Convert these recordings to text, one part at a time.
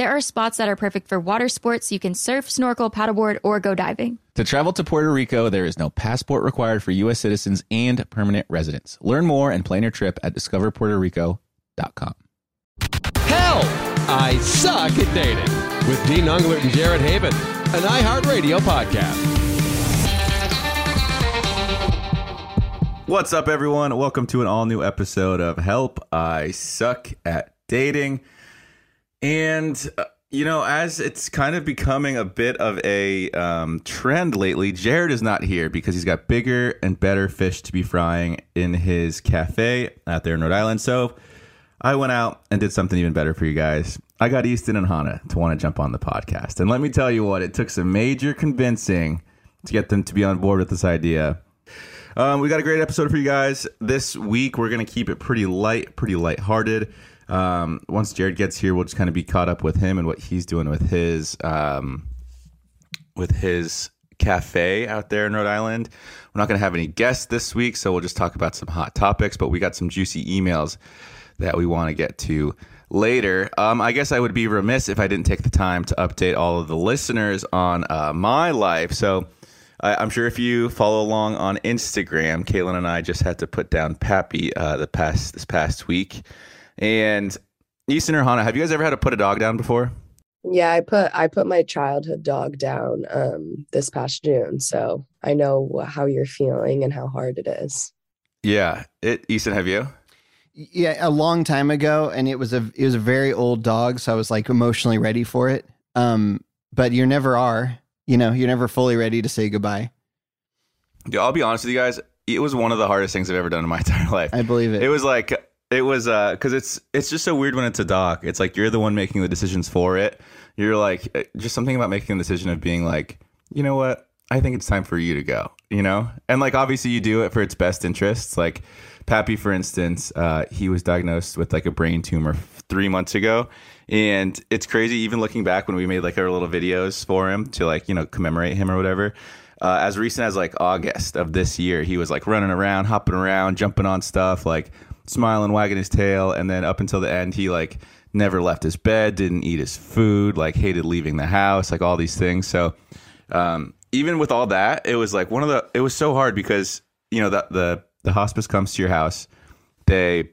There are spots that are perfect for water sports. You can surf, snorkel, paddleboard, or go diving. To travel to Puerto Rico, there is no passport required for U.S. citizens and permanent residents. Learn more and plan your trip at discoverpuertorico.com. Help! I suck at dating with Dean Unglert and Jared Haibon, an iHeartRadio podcast. What's up, everyone? Welcome to an all new episode of Help I Suck at Dating. And, uh, you know, as it's kind of becoming a bit of a um, trend lately, Jared is not here because he's got bigger and better fish to be frying in his cafe out there in Rhode Island. So I went out and did something even better for you guys. I got Easton and Hannah to want to jump on the podcast. And let me tell you what, it took some major convincing to get them to be on board with this idea. Um, we got a great episode for you guys. This week, we're going to keep it pretty light, pretty lighthearted. Um, once Jared gets here, we'll just kind of be caught up with him and what he's doing with his um, with his cafe out there in Rhode Island. We're not going to have any guests this week, so we'll just talk about some hot topics. But we got some juicy emails that we want to get to later. Um, I guess I would be remiss if I didn't take the time to update all of the listeners on uh, my life. So. I, am sure if you follow along on Instagram, Caelynn and I just had to put down Pappy uh, the past this past week, and Easton or Hannah, have you guys ever had to put a dog down before? Yeah, I put I put my childhood dog down um, this past June, so I know how you're feeling and how hard it is. Yeah, it. Easton, have you? Yeah, a long time ago, and it was a it was a very old dog, so I was like emotionally ready for it. Um, but you never are you know, you're never fully ready to say goodbye. Yeah, I'll be honest with you guys. It was one of the hardest things I've ever done in my entire life. I believe it. It was like it was uh because it's it's just so weird when it's a dog. It's like you're the one making the decisions for it. You're like eh, just something about making the decision of being like, you know what? I think it's time for you to go. You know, and like obviously you do it for its best interests. Like Pappy, for instance, uh, he was diagnosed with like a brain tumor three months ago, and it's crazy, even looking back when we made like our little videos for him to like, you know, commemorate him or whatever. Uh, as recent as like August of this year, he was like running around, hopping around, jumping on stuff, like smiling, wagging his tail. And then up until the end, he like never left his bed, didn't eat his food, like hated leaving the house, like all these things. So, um, even with all that, it was like one of the, it was so hard because, you know, the, the, the hospice comes to your house. They,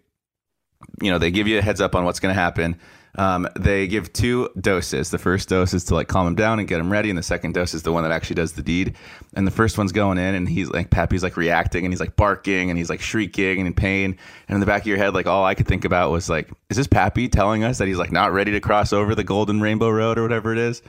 you know, they give you a heads up on what's going to happen. Um, they give two doses. The first dose is to like calm him down and get him ready, and the second dose is the one that actually does the deed. And the first one's going in, and he's like Pappy's like reacting, and he's like barking, and he's like shrieking and in pain. And in the back of your head, like all I could think about was like, is this Pappy telling us that he's like not ready to cross over the Golden Rainbow Road or whatever it is?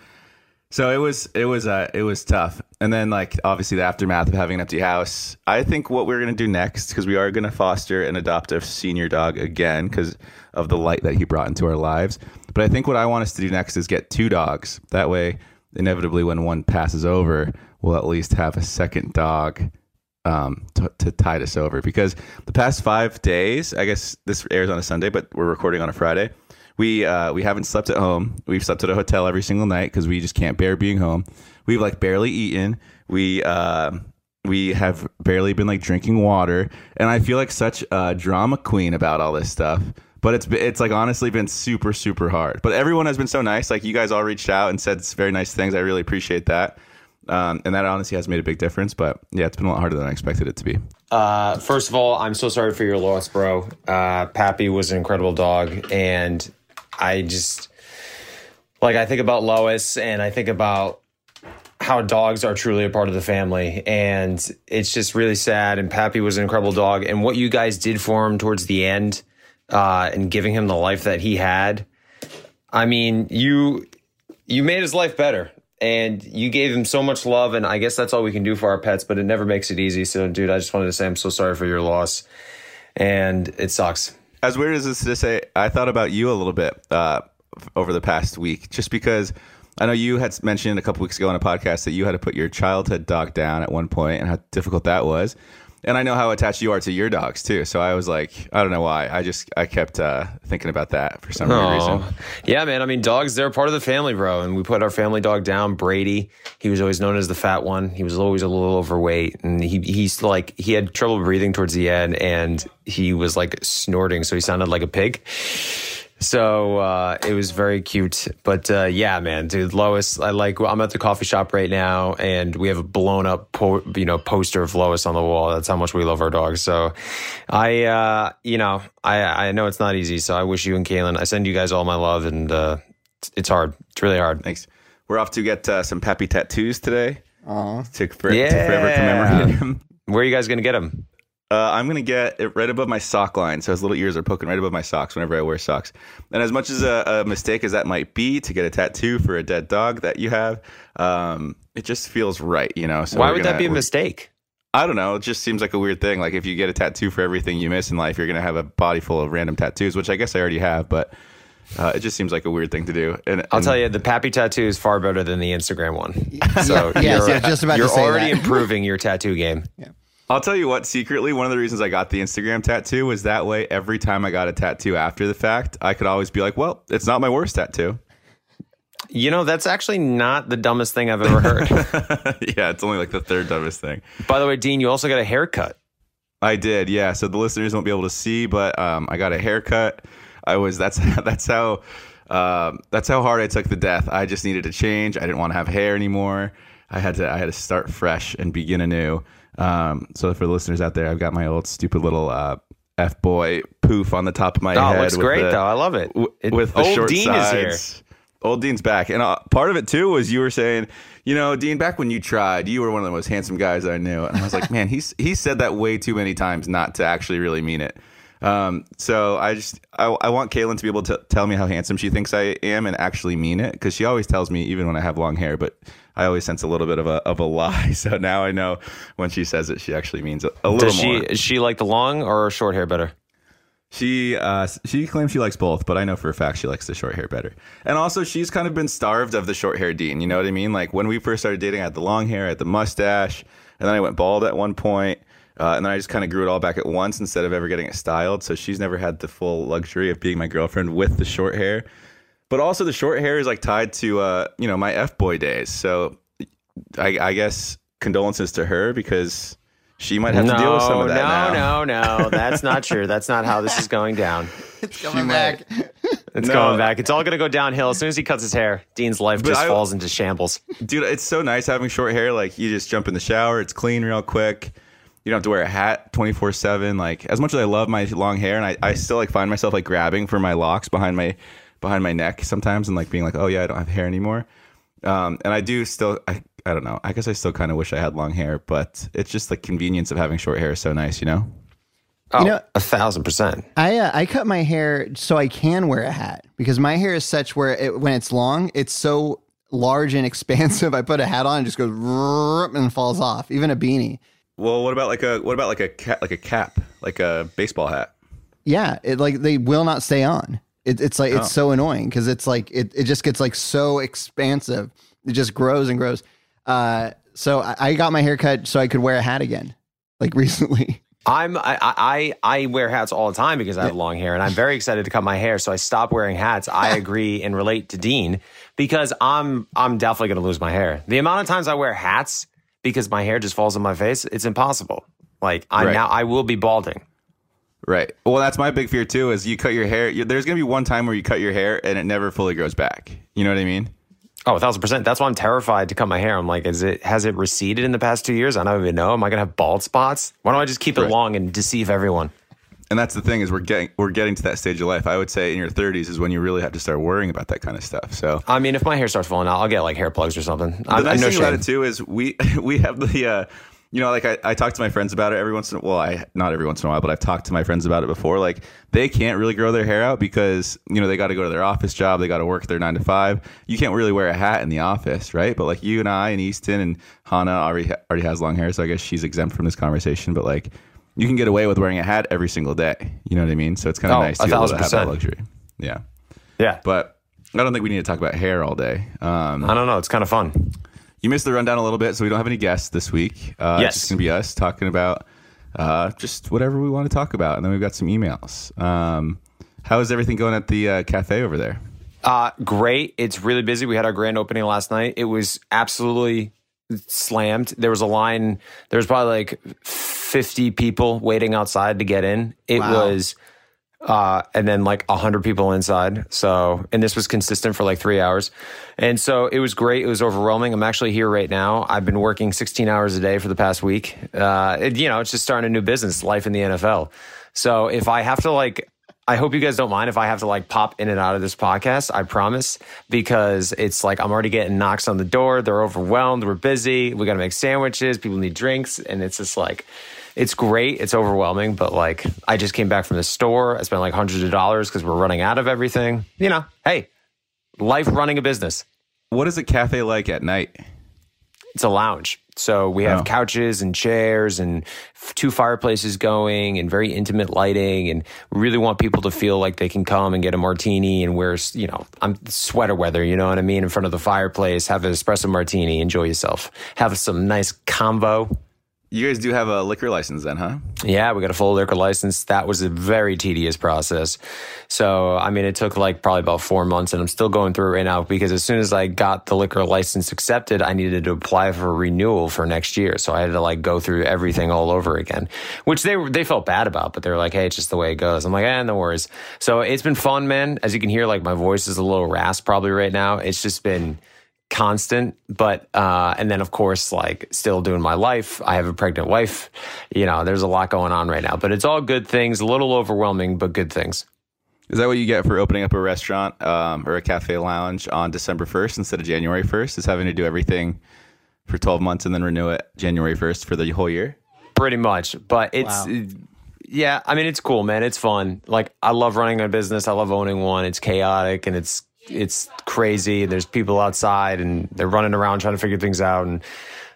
So it was it was uh it was tough. And then like obviously the aftermath of having an empty house. I think what we're gonna do next because we are gonna foster an adoptive senior dog again because of the light that he brought into our lives. But I think what I want us to do next is get two dogs. That way, inevitably, when one passes over, we'll at least have a second dog um, to, to tide us over. Because the past five days, I guess this airs on a Sunday, but we're recording on a Friday We uh, we haven't slept at home. We've slept at a hotel every single night because we just can't bear being home. We've like barely eaten. We uh, we have barely been like drinking water, and I feel like such a drama queen about all this stuff. But it's it's like honestly been super super hard. But everyone has been so nice. Like you guys all reached out and said very nice things. I really appreciate that. Um, and that honestly has made a big difference. But yeah, it's been a lot harder than I expected it to be. Uh, first of all, I'm so sorry for your loss, bro. Uh, Pappy was an incredible dog, and I just like I think about Lois, and I think about how dogs are truly a part of the family, and it's just really sad. And Pappy was an incredible dog, and what you guys did for him towards the end, uh, and giving him the life that he had. I mean, you you made his life better. And you gave him so much love. And i guess that's all we can do for our pets but it never makes it easy. So dude i just wanted to say i'm so sorry for your loss. And it sucks as weird as this is to say, I thought about you a little bit uh, over the past week, just because I know you had mentioned a couple weeks ago on a podcast that you had to put your childhood dog down at one point and how difficult that was. And I know how attached you are to your dogs too. So I was like, I don't know why. I just I kept uh, thinking about that for some weird reason. Yeah, man. I mean, dogs, they're part of the family, bro. And we put our family dog down, Brady. He was always known as the fat one. He was always a little overweight. And he he's like, he had trouble breathing towards the end and he was like snorting. So he sounded like a pig. So uh, it was very cute. But uh, yeah, man, dude, Lois, I like, I'm at the coffee shop right now and we have a blown up, po- you know, poster of Lois on the wall. That's how much we love our dog. So I, uh, you know, I, I know it's not easy. So I wish you and Caelynn, I send you guys all my love and uh, it's, it's hard. It's really hard. Thanks. We're off to get uh, some Pappy tattoos today. Aw. To, for, to Yeah. forever commemorate him. Where are you guys going to get them? Uh, I'm gonna get it right above my sock line, so his little ears are poking right above my socks whenever I wear socks. And as much as a, a mistake as that might be to get a tattoo for a dead dog that you have, um, it just feels right, you know. So Why would that gonna- be a mistake? I don't know. It just seems like a weird thing. Like if you get a tattoo for everything you miss in life, you're gonna have a body full of random tattoos, which I guess I already have, but uh, it just seems like a weird thing to do. And I'll and- tell you, the Pappy tattoo is far better than the Instagram one. So Yeah, you're, I was just about you're say already that. improving your tattoo game. I'll tell you what, secretly, one of the reasons I got the Instagram tattoo was that way every time I got a tattoo after the fact, I could always be like, well, it's not my worst tattoo. You know, that's actually not the dumbest thing I've ever heard. yeah, it's only like the third dumbest thing. By the way, Dean, you also got a haircut. I did, yeah. So the listeners won't be able to see, but um, I got a haircut. I was that's that's how um, that's how hard I took the death. I just needed to change. I didn't want to have hair anymore. I had to I had to start fresh and begin anew. Um, so for the listeners out there, I've got my old stupid little uh, f boy poof on the top of my Oh, head. it looks great the- though. I love it. w- It- with the old short Dean sides. is here. Old Dean's back, and uh, part of it too was you were saying, you know, Dean, back when you tried, you were one of the most handsome guys I knew, and I was like, man, he's he said that way too many times not to actually really mean it. Um, so I just I, I want Caelynn to be able to tell me how handsome she thinks I am and actually mean it because she always tells me even when I have long hair, but I always sense a little bit of a of a lie. So now I know when she says it, she actually means it a little Does she more. is she like the long or short hair better? She uh, she claims she likes both, but I know for a fact she likes the short hair better. And also, she's kind of been starved of the short hair Dean. You know what I mean? Like when we first started dating, I had the long hair, I had the mustache, and then I went bald at one point, uh, and then I just kind of grew it all back at once instead of ever getting it styled. So she's never had the full luxury of being my girlfriend with the short hair. But also, the short hair is like tied to uh, you know my f boy days. So I, I guess condolences to her because she might have to deal with some of that no, now. no, no. That's not true. That's not how this is going down. It's coming back. It's No. going back. It's all going to go downhill as soon as he cuts his hair. Dean's life But just I- falls into shambles. dude it's so nice having short hair like you just jump in the shower it's clean real quick you don't have to wear a hat 24 7 like as much as i love my long hair and I, I still like find myself like grabbing for my locks behind my behind my neck sometimes and like being like oh yeah i don't have hair anymore um, and i do still I, I don't know i guess i still kind of wish i had long hair but it's just the convenience of having short hair is so nice you know Oh, know- a thousand percent. I uh, I cut my hair so I can wear a hat because my hair is such where it, when it's long, it's so large and expansive. I put a hat on and just goes and falls off. Even a beanie. well what about like a what about like a cap like a cap like a baseball hat Yeah, it like they will not stay on. It, it's like Oh. it's so annoying because it's like it, it just gets like so expansive. It just grows and grows. Uh, so I, I got my hair cut so I could wear a hat again, like recently. I'm I, I I wear hats all the time because I have long hair and I'm very excited to cut my hair. So I stop wearing hats. I agree and relate to Dean because I'm I'm definitely gonna lose my hair. The amount of times I wear hats because my hair just falls on my face, it's impossible. Like I Right. now I will be balding. Right. Well, that's my big fear too. Is you cut your hair. You, there's gonna be one time where you cut your hair and it never fully grows back. You know what I mean? Oh, a thousand percent. That's why I'm terrified to cut my hair. I'm like, is it has it receded in the past two years? I don't even know. Am I gonna have bald spots? Why don't I just keep it Right. long and deceive everyone? And that's the thing is we're getting we're getting to that stage of life. I would say in your 30s is when you really have to start worrying about that kind of stuff. So I mean, if my hair starts falling out, I'll get like hair plugs or something. the I'm, nice no thing about it too is we we have the uh, you know like I, I talk to my friends about it every once in a while. I not every once in a while but I've talked to my friends about it before. Like they can't really grow their hair out because you know they got to go to their office job they got to work their nine to five. You can't really wear a hat in the office right? But like you and I and Easton and Hannah already already has long hair so I guess she's exempt from this conversation but like you can get away with wearing a hat every single day. You know what I mean? So it's kind of Oh, nice to be able to have that luxury. Yeah. Yeah, but I don't think we need to talk about hair all day. Um, I don't know. It's kind of fun. You missed the rundown a little bit, so we don't have any guests this week. Uh, Yes. It's just going to be us talking about uh, just whatever we want to talk about. And then we've got some emails. Um, how is everything going at the uh, cafe over there? Uh, great. It's really busy. We had our grand opening last night. It was absolutely slammed. There was a line. There was probably like 50 people waiting outside to get in. It Wow. was, uh, and then like 100 people inside. So, and this was consistent for like three hours. And so it was great. It was overwhelming. I'm actually here right now. I've been working 16 hours a day for the past week. Uh, it, you know, it's just starting a new business, life in the NFL. So if I have to like, I hope you guys don't mind if I have to like pop in and out of this podcast. I promise, because it's like I'm already getting knocks on the door. They're overwhelmed. We're busy. We got to make sandwiches. People need drinks. And it's just like, it's great. It's overwhelming. But like, I just came back from the store. I spent like hundreds of dollars because we're running out of everything. You know, hey, life running a business. What is a cafe like at night? It's a lounge. So we have Oh. couches and chairs and f- two fireplaces going and very intimate lighting. And really want people to feel like they can come and get a martini and wear, you know, I'm sweater weather, you know what I mean? In front of the fireplace, have an espresso martini, enjoy yourself, have some nice combo. You guys do have a liquor license then, huh? Yeah, we got a full liquor license. That was a very tedious process. So, I mean, it took like probably about four months, and I'm still going through it right now because as soon as I got the liquor license accepted, I needed to apply for a renewal for next year. So I had to like go through everything all over again, which they they felt bad about, but they were like, "Hey, it's just the way it goes." I'm like, "Eh, no worries." So it's been fun, man. As you can hear, like my voice is a little rasp probably right now. It's just been constant but uh and then of course like still doing my life. I have a pregnant wife. You know there's a lot going on right now but it's all good things a little overwhelming but good things. Is that what you get for opening up a restaurant um, or a cafe lounge on December 1st instead of January 1st? Is having to do everything for 12 months and then renew it January 1st for the whole year? pretty much but it's Wow. yeah i mean it's cool man. It's fun. Like i love running a business. I love owning one. It's chaotic and it's it's crazy. There's people outside and they're running around trying to figure things out. And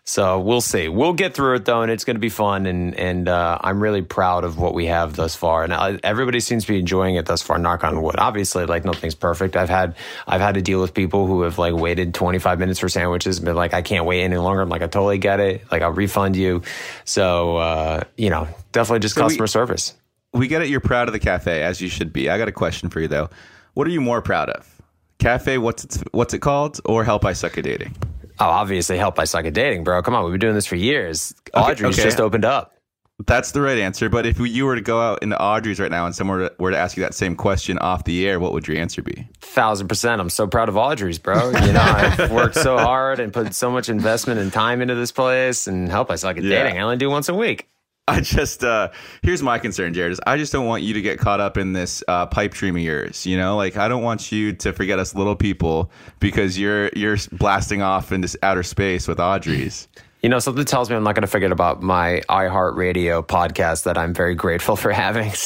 so we'll see. We'll get through it though and it's going to be fun. And and uh, i'm really proud of what we have thus far. And I, everybody seems to be enjoying it thus far knock on wood. Obviously like nothing's perfect. I've had i've had to deal with people who have like waited 25 minutes for sandwiches and been like i can't wait any longer. I'm like i totally get it. Like i'll refund you. So uh, you know definitely just So we- customer service. We get it. You're proud of the cafe, as you should be. I got a question for you though. What are you more proud of? Cafe, what's it, what's it called, or Help I Suck at Dating? oh obviously help by suck at dating bro come on we've been doing this for years audrey's okay. just opened up That's the right answer. But if you were to go out into Audrey's right now and someone were to, were to ask you that same question off the air, what would your answer be? thousand percent. I'm so proud of Audrey's, bro. You know, I've worked so hard and put so much investment and time into this place and help I suck at Yeah. dating. I only do once a week. I just uh here's my concern, Jared. Is I just don't want you to get caught up in this uh, pipe dream of yours. You know, like I don't want you to forget us little people because you're you're blasting off into outer space with Audrey's. You know, something tells me I'm not going to forget about my iHeartRadio podcast that I'm very grateful for having.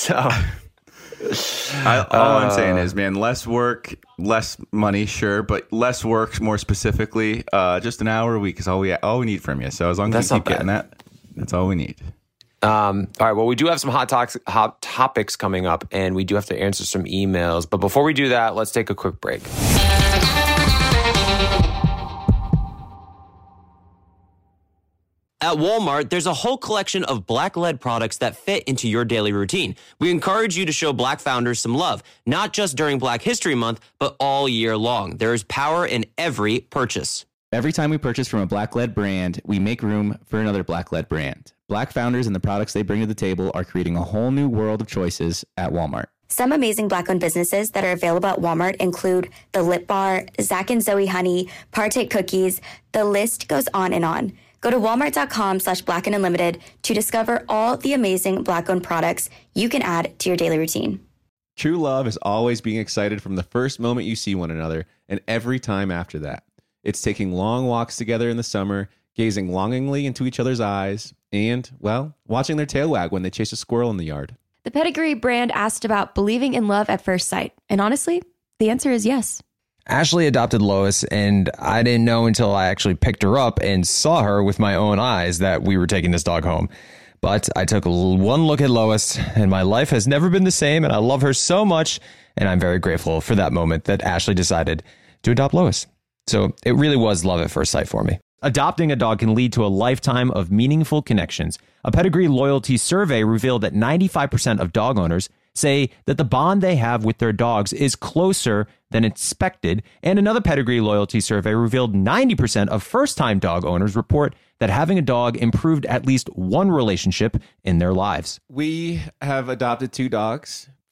So, I, all I'm saying is, man, less work, less money, sure, but less work, more specifically, uh, just an hour a week is all we all we need from you. So as long as you keep getting that, that's all we need. Um, all right. Well, we do have some hot, hot topics coming up, and we do have to answer some emails. But before we do that, let's take a quick break. At Walmart, there's a whole collection of black led products that fit into your daily routine. We encourage you to show black founders some love, not just during Black History Month, but all year long. There is power in every purchase. Every time we purchase from a black led brand, we make room for another black led brand. Black founders and the products they bring to the table are creating a whole new world of choices at Walmart. Some amazing black owned businesses that are available at Walmart include The Lip Bar, Zach and Zoe Honey, Partake Cookies. The list goes on and on. Go to walmart.com slash black and unlimited to discover all the amazing black owned products you can add to your daily routine. True love is always being excited from the first moment you see one another and every time after that. It's taking long walks together in the summer, gazing longingly into each other's eyes, and, well, watching their tail wag when they chase a squirrel in the yard. The Pedigree brand asked about believing in love at first sight. And honestly, the answer is yes. Ashley adopted Lois, and I didn't know until I actually picked her up and saw her with my own eyes that we were taking this dog home. But I took one look at Lois, and my life has never been the same, and I love her so much. And I'm very grateful for that moment that Ashley decided to adopt Lois. So it really was love at first sight for me. Adopting a dog can lead to a lifetime of meaningful connections. A pedigree loyalty survey revealed that 95% of dog owners say that the bond they have with their dogs is closer than expected. And another pedigree loyalty survey revealed 90% of first time dog owners report that having a dog improved at least one relationship in their lives. We have adopted two dogs.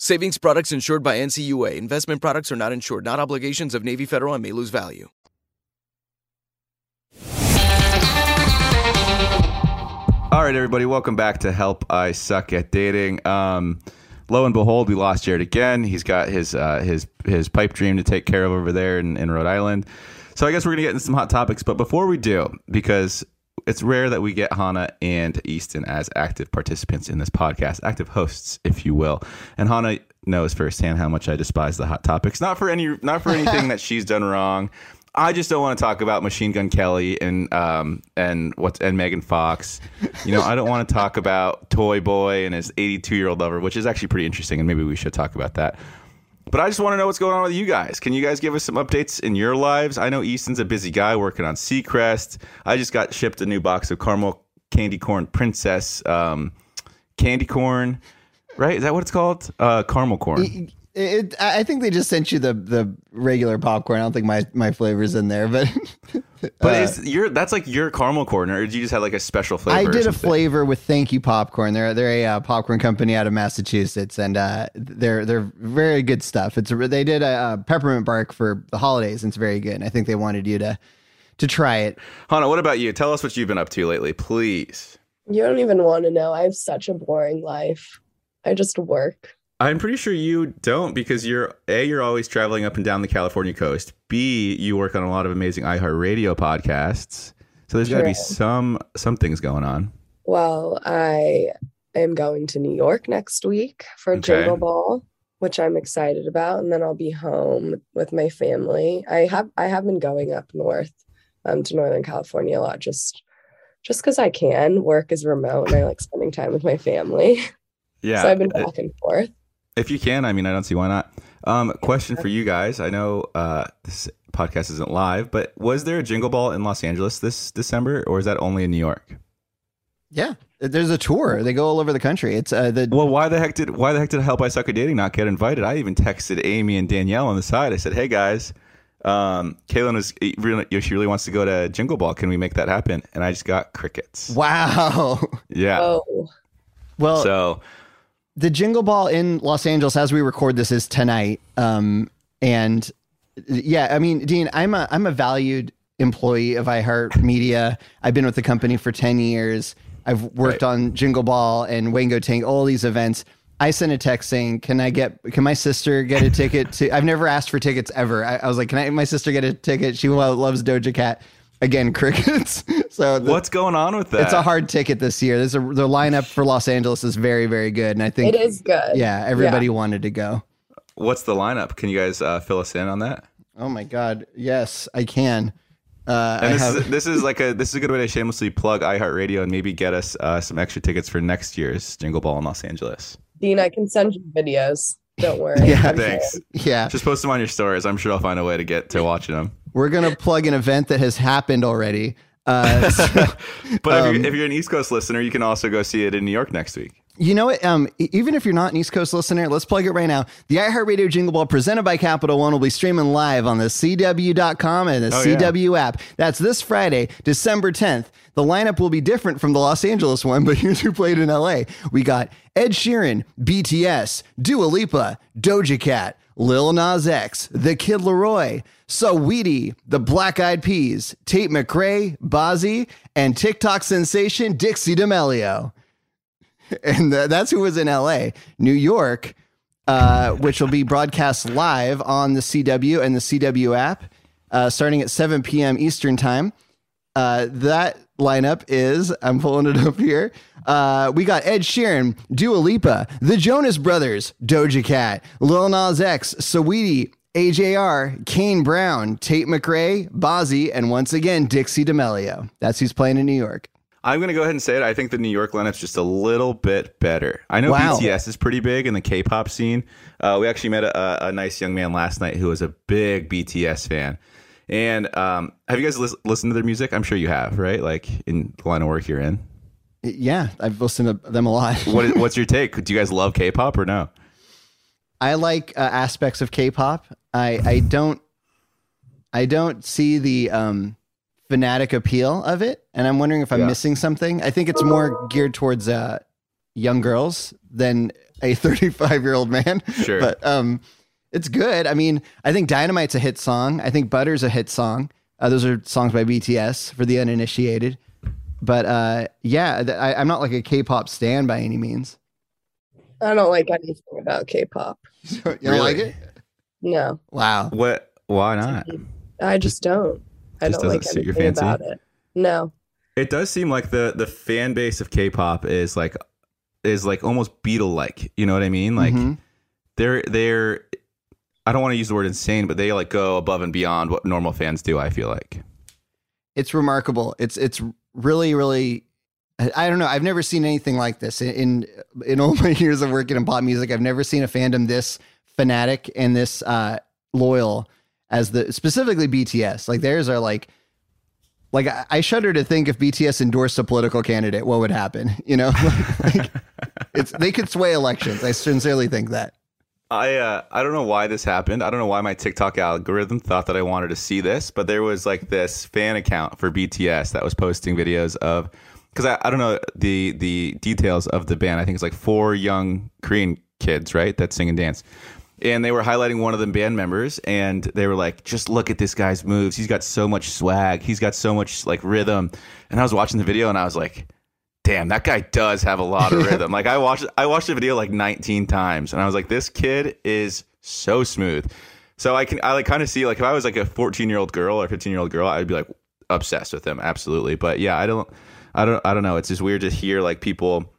Savings products insured by NCUA. Investment products are not insured, not obligations of Navy Federal and may lose value. All right, everybody, welcome back to Help I Suck at Dating. Um, lo and behold, we lost Jared again. He's got his uh, his his pipe dream to take care of over there in, in Rhode Island. So I guess we're gonna get into some hot topics. But before we do, because it's rare that we get Hannah and Easton as active participants in this podcast, active hosts, if you will. And Hannah knows firsthand how much I despise the hot topics. Not for any, not for anything that she's done wrong. I just don't want to talk about Machine Gun Kelly and um and what's and Megan Fox. You know, I don't want to talk about Toy Boy and his 82 year old lover, which is actually pretty interesting, and maybe we should talk about that. But I just want to know what's going on with you guys. Can you guys give us some updates in your lives? I know Easton's a busy guy working on Seacrest. I just got shipped a new box of caramel candy corn princess um, candy corn. Right? Is that what it's called? Uh, caramel corn. It, it, I think they just sent you the the regular popcorn. I don't think my my flavor's in there, but but uh, is your that's like your caramel corn, or did you just have like a special flavor? I did a flavor with Thank You Popcorn. They're they're a uh, popcorn company out of Massachusetts, and uh, they're they're very good stuff. It's they did a, a peppermint bark for the holidays, and it's very good. And I think they wanted you to to try it. Hannah, what about you? Tell us what you've been up to lately, please. You don't even want to know. I have such a boring life. I just work. I'm pretty sure you don't because you're a you're always traveling up and down the California coast. B you work on a lot of amazing iHeartRadio podcasts. So there's got to be some some things going on. Well, I am going to New York next week for Okay. Jingle Ball, which I'm excited about, and then I'll be home with my family. I have I have been going up north um, to Northern California a lot, just just because I can. Work is remote, and I like spending time with my family. Yeah. so I've been uh, back and forth. If you can, I mean, I don't see why not. Um, question for you guys. I know uh, this podcast isn't live, but was there a Jingle Ball in Los Angeles this December, or is that only in New York? Yeah, there's a tour. They go all over the country. It's uh, the Well, why the heck did why the heck did Help I Suck at Dating not get invited? I even texted Amy and Danielle on the side. I said, "Hey guys, um, Caelynn is really she really wants to go to Jingle Ball. Can we make that happen?" And I just got crickets. wow. Yeah. Oh, Well, So the Jingle Ball in Los Angeles, as we record this, is tonight. Um, and yeah, I mean, Dean, I'm a I'm a valued employee of iHeartMedia. I've been with the company for ten years. I've worked on Jingle Ball and Wango Tango, all these events. I sent a text saying, "Can I get? Can my sister get a ticket to?" I've never asked for tickets ever. I, I was like, "Can I? My sister get a ticket? She loves Doja Cat." Again, crickets. so the- what's going on with that? it's a hard ticket this year. There's a the lineup for Los Angeles is very very good, and I think it is good. yeah, everybody wanted to go. What's the lineup? Can you guys uh, fill us in on that? Oh my god, yes, I can. Uh, I And this have, is this is like a this is a good way to shamelessly plug iHeartRadio and maybe get us uh, some extra tickets for next year's Jingle Ball in Los Angeles. Dean, I can send you videos. Don't worry. Yeah, I'm Thanks. saying. yeah, Just post them on your stories. I'm sure I'll find a way to get to watching them. We're gonna plug an event that has happened already. Uh, so- But if, Um, you're, if you're an East Coast listener, you can also go see it in New York next week. You know what? Um, even if you're not an East Coast listener, let's plug it right now. The iHeartRadio Jingle Ball presented by Capital One will be streaming live on the CW.com and the Oh, yeah. CW app. That's this Friday, December 10th. The lineup will be different from the Los Angeles one, but here's who played in LA. We got Ed Sheeran, BTS, Dua Lipa, Doja Cat, Lil Nas X, The Kid LAROI, Saweetie, The Black Eyed Peas, Tate McRae, Bazzi, and TikTok sensation Dixie D'Amelio and th- that's who was in LA. New York, uh, which will be broadcast live on the CW and the CW app, uh, starting at 7 p.m. Eastern time. Uh, that lineup is I'm pulling it up here. Uh, we got Ed Sheeran, Dua Lipa, The Jonas Brothers, Doja Cat, Lil Nas X, Saweetie, AJR, Kane Brown, Tate McRae, Bazzi, and once again Dixie D'Amelio. That's who's playing in New York. I'm going to go ahead and say it. I think the New York lineup's just a little bit better. I know Wow. BTS is pretty big in the K-pop scene. Uh, we actually met a, a nice young man last night who was a big BTS fan. And um, have you guys lis- listened to their music? I'm sure you have, right? Like in the line of work you're in. Yeah, I've listened to them a lot. What is, what's your take? Do you guys love K-pop or no? I like uh, aspects of K-pop. I I don't I don't see the um, fanatic appeal of it, and I'm wondering if I'm Yeah. missing something. I think it's more geared towards uh, young girls than a 35 year old man. Sure. but um, it's good. I mean, I think Dynamite's a hit song. I think Butter's a hit song. Uh, those are songs by BTS for the uninitiated. But uh, yeah, th- I, I'm not like a K-pop stan by any means. I don't like anything about K-pop. you don't Really? like it? No, Wow. What? Why not? I just don't. I Just don't like doesn't suit your anything fancy? about it. No. It does seem like the the fan base of K-pop is like is like almost Beatle like. You know what I mean? Like Mhm. they're they're I don't want to use the word insane, but they like go above and beyond what normal fans do. I feel like. it's remarkable. It's it's really really. I don't know. I've never seen anything like this in in, all my years of working in pop music. I've never seen a fandom this fanatic and this uh, loyal as the specifically BTS. Like theirs are like. Like I shudder to think if BTS endorsed a political candidate, what would happen? You know, like, it's they could sway elections. I sincerely think that. I uh, I don't know why this happened. I don't know why my TikTok algorithm thought that I wanted to see this, but there was like this fan account for BTS that was posting videos of because I, I don't know the the details of the band. I think it's like four young Korean kids, right, that sing and dance. And they were highlighting one of the band members, and they were like, "Just look at this guy's moves. He's got so much swag. He's got so much like rhythm." And I was watching the video, and I was like, damn, that guy does have a lot of rhythm. like I watched I watched the video like 19 times and I was like, this kid is so smooth. So I can I like kind of see like if I was like a 14 year old girl or 15 year old girl, I'd be like obsessed with him, absolutely. But yeah, I don't I don't I don't know. It's just weird to hear like people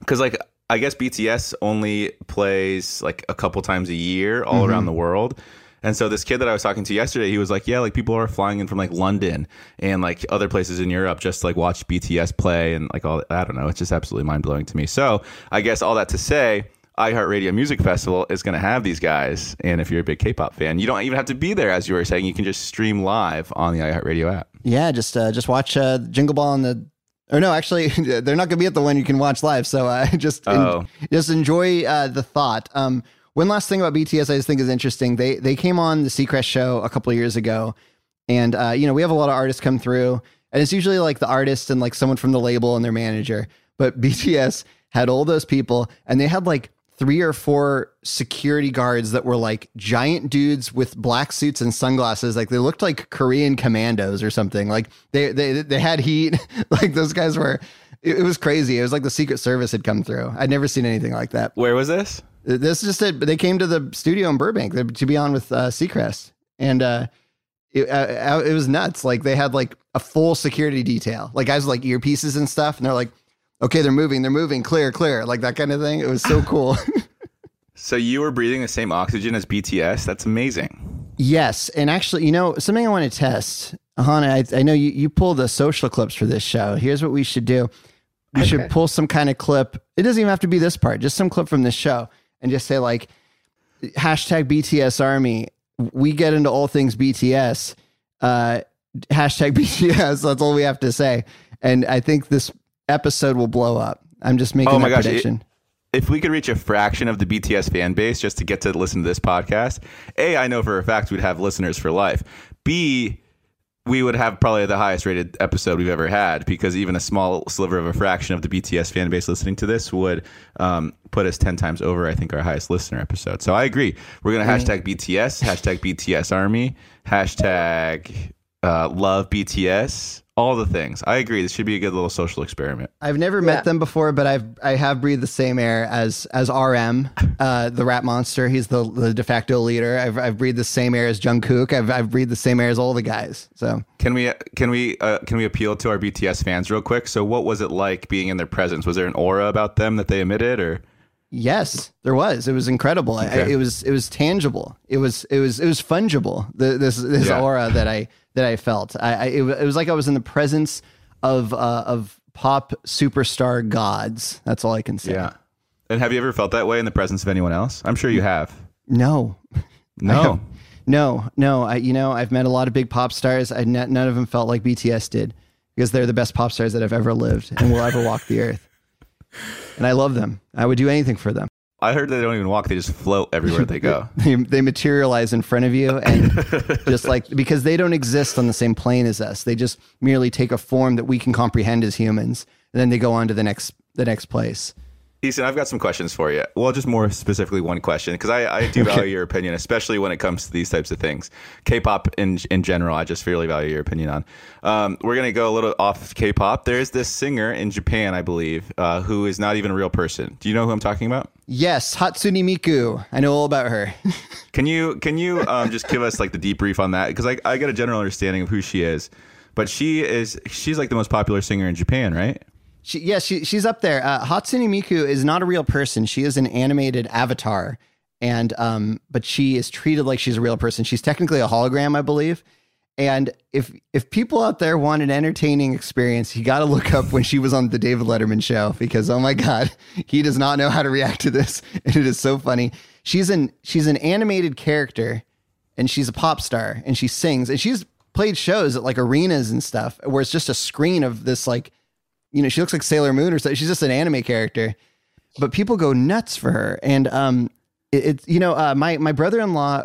because like I guess BTS only plays like a couple times a year all around mm-hmm. the world. And so this kid that I was talking to yesterday, he was like, "Yeah, like people are flying in from like London and like other places in Europe just to, like watch BTS play and like all. I don't know, it's just absolutely mind blowing to me. So I guess all that to say, iHeartRadio Music Festival is going to have these guys, and if you're a big K-pop fan, you don't even have to be there, as you were saying. You can just stream live on the iHeartRadio app. Yeah, just uh, just watch uh, Jingle Ball on the. Or no, actually, they're not going to be at the one you can watch live. So uh, just en- Oh. just enjoy uh, the thought. Um, one last thing about BTS, I just think is interesting. They they came on the Seacrest show a couple years ago, and uh, you know we have a lot of artists come through, and it's usually like the artist and like someone from the label and their manager. But BTS had all those people, and they had like three or four security guards that were like giant dudes with black suits and sunglasses. Like they looked like Korean commandos or something. Like they they they had heat. like those guys were. It was crazy. It was like the Secret Service had come through. I'd never seen anything like that. Where was this? This is just it. They came to the studio in Burbank to be on with uh, Seacrest, and uh, it, uh, it was nuts. Like they had like a full security detail, like guys with like earpieces and stuff, and they're like, "Okay, they're moving, they're moving, clear, clear," like that kind of thing. It was so cool. So you were breathing the same oxygen as BTS? That's amazing. yes, and actually, you know something I want to test, Hannah. I, I know you you pull the social clips for this show. Here's what we should do. We should pull some kind of clip. It doesn't even have to be this part. Just some clip from this show, and just say like hashtag BTS Army. We get into all things BTS. Uh, hashtag BTS. That's all we have to say. And I think this episode will blow up. I'm just making Oh my gosh, prediction. If we could reach a fraction of the BTS fan base just to get to listen to this podcast, A, I know for a fact we'd have listeners for life. B, we would have probably the highest rated episode we've ever had because even a small sliver of a fraction of the BTS fan base listening to this would um, put us 10 times over, I think, our highest listener episode. So I agree. We're going to hashtag BTS, hashtag BTS Army, hashtag uh, love BTS, all the things. I agree. This should be a good little social experiment. I've never met them before, but I've I have breathed the same air as as RM, uh, the rap monster. He's the, the de facto leader. I've I've breathed the same air as Jungkook. I've I've breathed the same air as all the guys. So Can we can we uh, can we appeal to our BTS fans real quick? So, what was it like being in their presence? Was there an aura about them that they emitted, or yes, there was. It was incredible. I, it was it was tangible. It was it was it was fungible. The, this this Yeah. aura that I that I felt. I, I it, it was like I was in the presence of uh, of pop superstar gods. That's all I can say. yeah? And have you ever felt that way in the presence of anyone else? I'm sure you have. No, No, No, no. I, you know, I've met a lot of big pop stars. I none of them felt like BTS did because they're the best pop stars that have ever lived and will ever walk the earth. And I love them. I would do anything for them. I heard that they don't even walk; they just float everywhere they go. They, they materialize in front of you and just like because they don't exist on the same plane as us. They just merely take a form that we can comprehend as humans, and then they go on to the next the next place. Easton, I've got some questions for you. Well, just more specifically, one question because I, I do value your opinion, especially when it comes to these types of things. K-pop in in general, I just really value your opinion on. Um, we're gonna go a little off K-pop. There's this singer in Japan, I believe, uh, who is not even a real person. Do you know who I'm talking about? Yes, Hatsune Miku. I know all about her. Can you can you um, just give us like the debrief on that? Because I I get a general understanding of who she is, but she is she's like the most popular singer in Japan, right? She, yeah, she, she's up there. Uh, Hatsune Miku is not a real person. She is an animated avatar, and um, but she is treated like she's a real person. She's technically a hologram, I believe. And if if people out there want an entertaining experience, you got to look up when she was on the David Letterman show because oh my god, he does not know how to react to this, and it is so funny. She's an she's an animated character, and she's a pop star, and she sings, and she's played shows at like arenas and stuff where it's just a screen of this like you know, she looks like Sailor Moon or something. She's just an anime character, but people go nuts for her. And um, it, it you know, uh, my my brother in law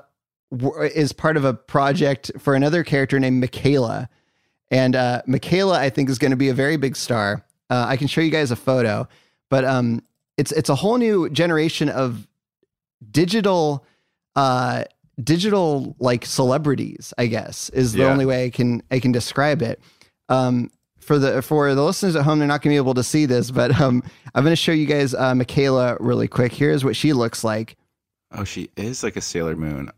w- is part of a project for another character named Michaela, and uh, Michaela I think is going to be a very big star. Uh, I can show you guys a photo, but um, it's it's a whole new generation of digital. Uh, digital like celebrities i guess is the Yeah. only way i can i can describe it um for the for the listeners at home, they're not going to be able to see this, but um, I'm going to show you guys uh, Michaela really quick. Here's what she looks like. Oh, she is like a Sailor Moon.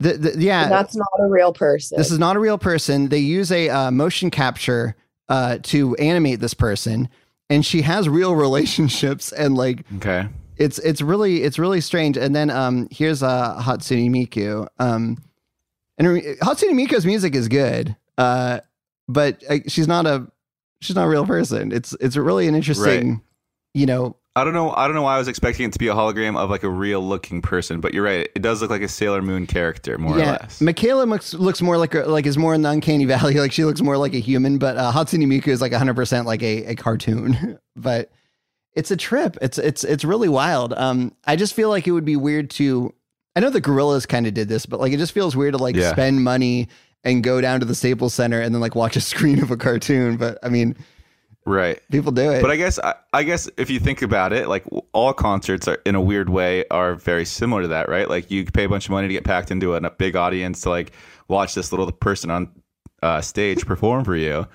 The, the, yeah, That's not a real person. this is not a real person. They use a uh, motion capture uh, to animate this person, and she has real relationships and like Okay. it's it's really it's really strange. And then um here's uh Hatsune Miku. Um and her- Hatsune Miku's music is good. Uh but uh, she's not a she's not a real person. It's it's really an interesting you know I don't know. I don't know why I was expecting it to be a hologram of like a real looking person, but you're right. It does look like a Sailor Moon character, more or less. Michaela looks looks more like a, like is more in the uncanny valley. Like she looks more like a human, but uh, Hatsune Miku is like 100 percent like a, a cartoon. but it's a trip. It's it's it's really wild. Um, I just feel like it would be weird to. I know the Gorillaz kind of did this, but like it just feels weird to like Yeah. spend money and go down to the Staples Center and then like watch a screen of a cartoon. But I mean, Right. people do it. But I guess I, I guess if you think about it, like all concerts are in a weird way are very similar to that, right? Like you pay a bunch of money to get packed into a, a big audience to like watch this little person on uh, stage perform for you.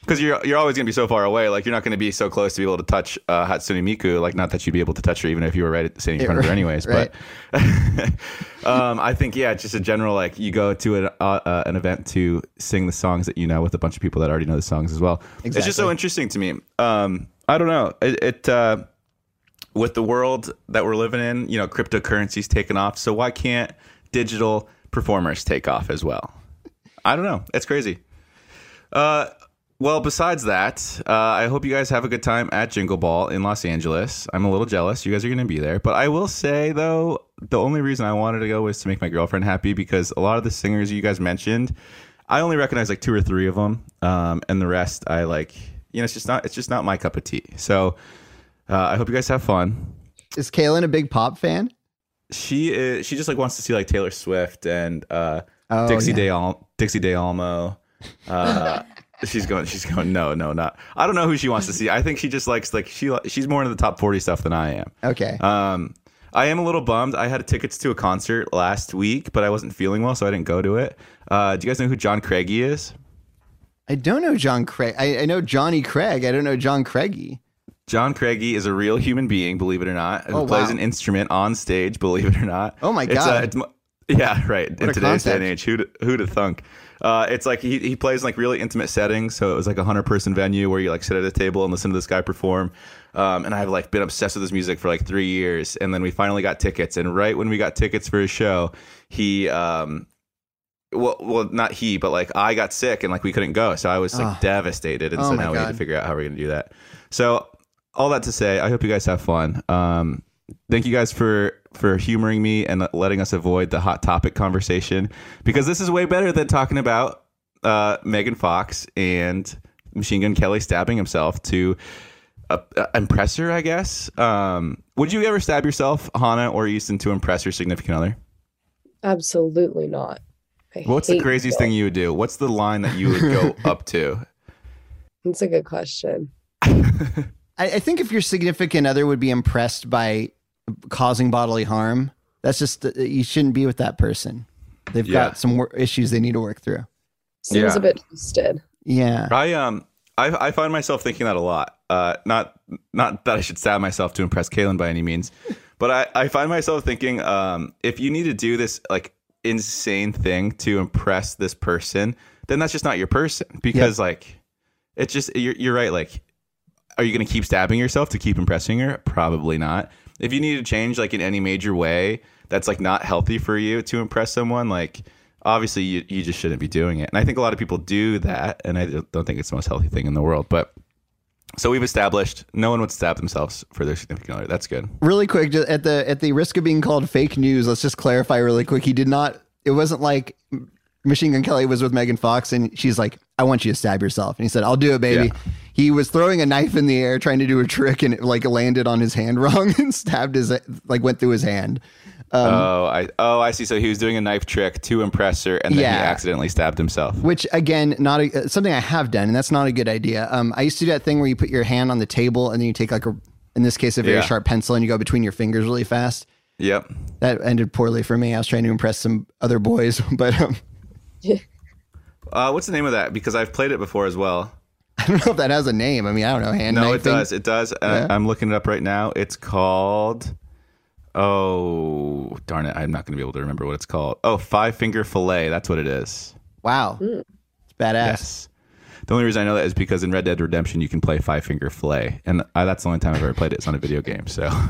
Because you're you're always gonna be so far away, like you're not gonna be so close to be able to touch uh, Hatsune Miku. Like not that you'd be able to touch her even if you were right at, standing in front of her anyways. Right. But um, I think yeah, just a general like you go to an uh, uh, an event to sing the songs that you know with a bunch of people that already know the songs as well. It's just so interesting to me. Um, I don't know. It, it uh, with the world that we're living in, you know, cryptocurrency's taken off. So why can't digital performers take off as well? I don't know. It's crazy. Uh, well, besides that, uh, I hope you guys have a good time at Jingle Ball in Los Angeles. I'm a little jealous. You guys are going to be there. But I will say, though, the only reason I wanted to go was to make my girlfriend happy because a lot of the singers you guys mentioned, I only recognize like two or three of them. Um, and the rest, I like, you know, it's just not, it's just not my cup of tea. So uh, I hope you guys have fun. is Caelynn a big pop fan? She is, she just like wants to see like Taylor Swift and uh, Oh, Dixie yeah. Day Al- Dixie D'Amelio. Uh, she's going. She's going. No, no, not. I don't know who she wants to see. I think she just likes like she she's more into the top forty stuff than I am. Okay. Um, I am a little bummed. I had tickets to a concert last week, but I wasn't feeling well, so I didn't go to it. Uh, do you guys know who John Craigie is? I don't know John Craig. I, I know Johnny Craig. I don't know John Craigie. John Craigie is a real human being, believe it or not, who Oh, plays wow. an instrument on stage, believe it or not. Oh, my It's, God. uh, it's, yeah, right. In today's day and age, who'd, who'd have thunk? Uh, it's like he, he plays in like really intimate settings. So it was like a hundred person venue where you like sit at a table and listen to this guy perform. Um, and I've like been obsessed with his music for like three years. And then we finally got tickets. And right when we got tickets for his show, he, um, well, well, not he, but like I got sick and like we couldn't go, so I was like Oh. devastated, and Oh so now we need to figure out how we're gonna do that. So all that to say, I hope you guys have fun. Um, thank you guys for for humoring me and letting us avoid the hot topic conversation because this is way better than talking about uh, Megan Fox and Machine Gun Kelly stabbing himself to uh, uh, impress her. I guess. Um, would you ever stab yourself, Hannah or Easton, to impress your significant other? Absolutely not. I What's the craziest guilt. thing you would do? What's the line that you would go up to? That's a good question. I, I think if your significant other would be impressed by causing bodily harm, that's just uh, you shouldn't be with that person. They've Yeah. got some wor- issues they need to work through. Seems Yeah. a bit twisted. Yeah. I um I, I find myself thinking that a lot. Uh, not not that I should stab myself to impress Caelynn by any means, but I, I find myself thinking um, if you need to do this like insane thing to impress this person, then that's just not your person because like it's just you're you're right. Like, are you going to keep stabbing yourself to keep impressing her? Probably not. If you need to change like in any major way that's like not healthy for you to impress someone, like obviously you, you just shouldn't be doing it. And I think a lot of people do that, and I don't think it's the most healthy thing in the world. But so we've established no one would stab themselves for their significant other. That's good. Really quick, ju- at the at the risk of being called fake news, let's just clarify really quick. He did not. It wasn't like Machine Gun Kelly was with Megan Fox, and she's like, "I want you to stab yourself," and he said, "I'll do it, baby." Yeah. He was throwing a knife in the air, trying to do a trick, and it like landed on his hand wrong and stabbed his like went through his hand. Um, oh, I oh I see. So he was doing a knife trick to impress her, and then Yeah. he accidentally stabbed himself. Which again, not a, uh, something I have done, and that's not a good idea. Um, I used to do that thing where you put your hand on the table and then you take like a, in this case, a very Yeah. sharp pencil, and you go between your fingers really fast. Yep. That ended poorly for me. I was trying to impress some other boys, but um, Uh, what's the name of that? Because I've played it before as well. I don't know if that has a name. I mean, I don't know. Hand No, it knifing? does. It does. Uh, Yeah. I'm looking it up right now. It's called. Oh darn it! I'm not going to be able to remember what it's called. Oh, five finger fillet. That's what it is. Wow, it's badass. Yes. The only reason I know that is because in Red Dead Redemption you can play Five Finger fillet, and I, that's the only time I've ever played it. It's on a video game, so.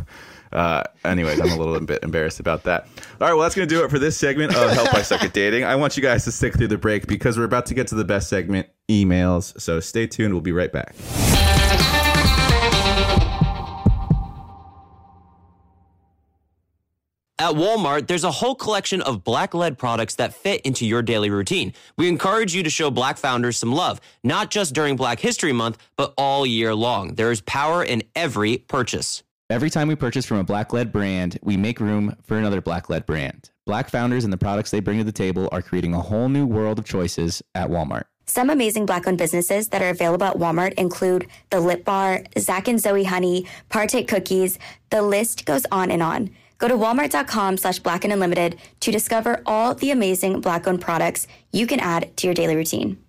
Uh, anyways, I'm a little bit embarrassed about that. All right, well, that's going to do it for this segment of Help I Suck at Dating. I want you guys to stick through the break because we're about to get to the best segment, emails. So stay tuned. We'll be right back. At Walmart, there's a whole collection of black led products that fit into your daily routine. We encourage you to show black founders some love, not just during Black History Month, but all year long. There is power in every purchase. Every time we purchase from a black led brand, we make room for another black led brand. Black founders and the products they bring to the table are creating a whole new world of choices at Walmart. Some amazing black owned businesses that are available at Walmart include The Lip Bar, Zach and Zoe Honey, Partake Cookies. The list goes on and on. Go to walmart.com slash black and unlimited to discover all the amazing black owned products you can add to your daily routine.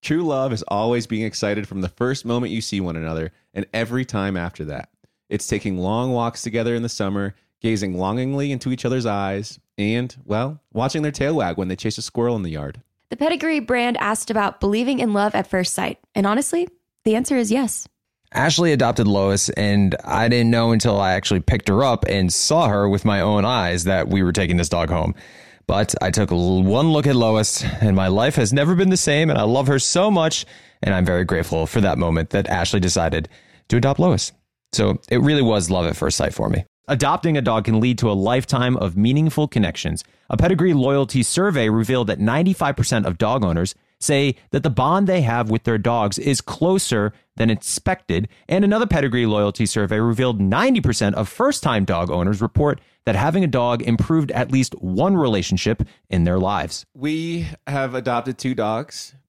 True love is always being excited from the first moment you see one another and every time after that. It's taking long walks together in the summer, gazing longingly into each other's eyes, and, well, watching their tail wag when they chase a squirrel in the yard. The Pedigree brand asked about believing in love at first sight. And honestly, the answer is yes. Ashley adopted Lois, and I didn't know until I actually picked her up and saw her with my own eyes that we were taking this dog home. But I took one look at Lois, and my life has never been the same, and I love her so much. And I'm very grateful for that moment that Ashley decided to adopt Lois. So it really was love at first sight for me. Adopting a dog can lead to a lifetime of meaningful connections. A pedigree loyalty survey revealed that 95% of dog owners say that the bond they have with their dogs is closer than expected. And another pedigree loyalty survey revealed 90% of first time dog owners report that having a dog improved at least one relationship in their lives. We have adopted two dogs.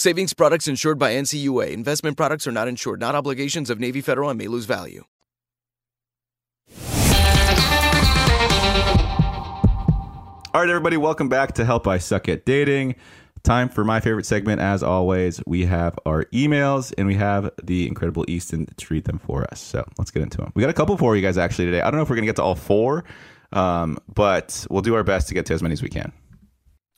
Savings products insured by NCUA. Investment products are not insured, not obligations of Navy Federal and may lose value. All right, everybody, welcome back to Help I Suck at Dating. Time for my favorite segment. As always, we have our emails and we have the incredible Easton to read them for us. So let's get into them. We got a couple for you guys actually today. I don't know if we're going to get to all four, um, but we'll do our best to get to as many as we can.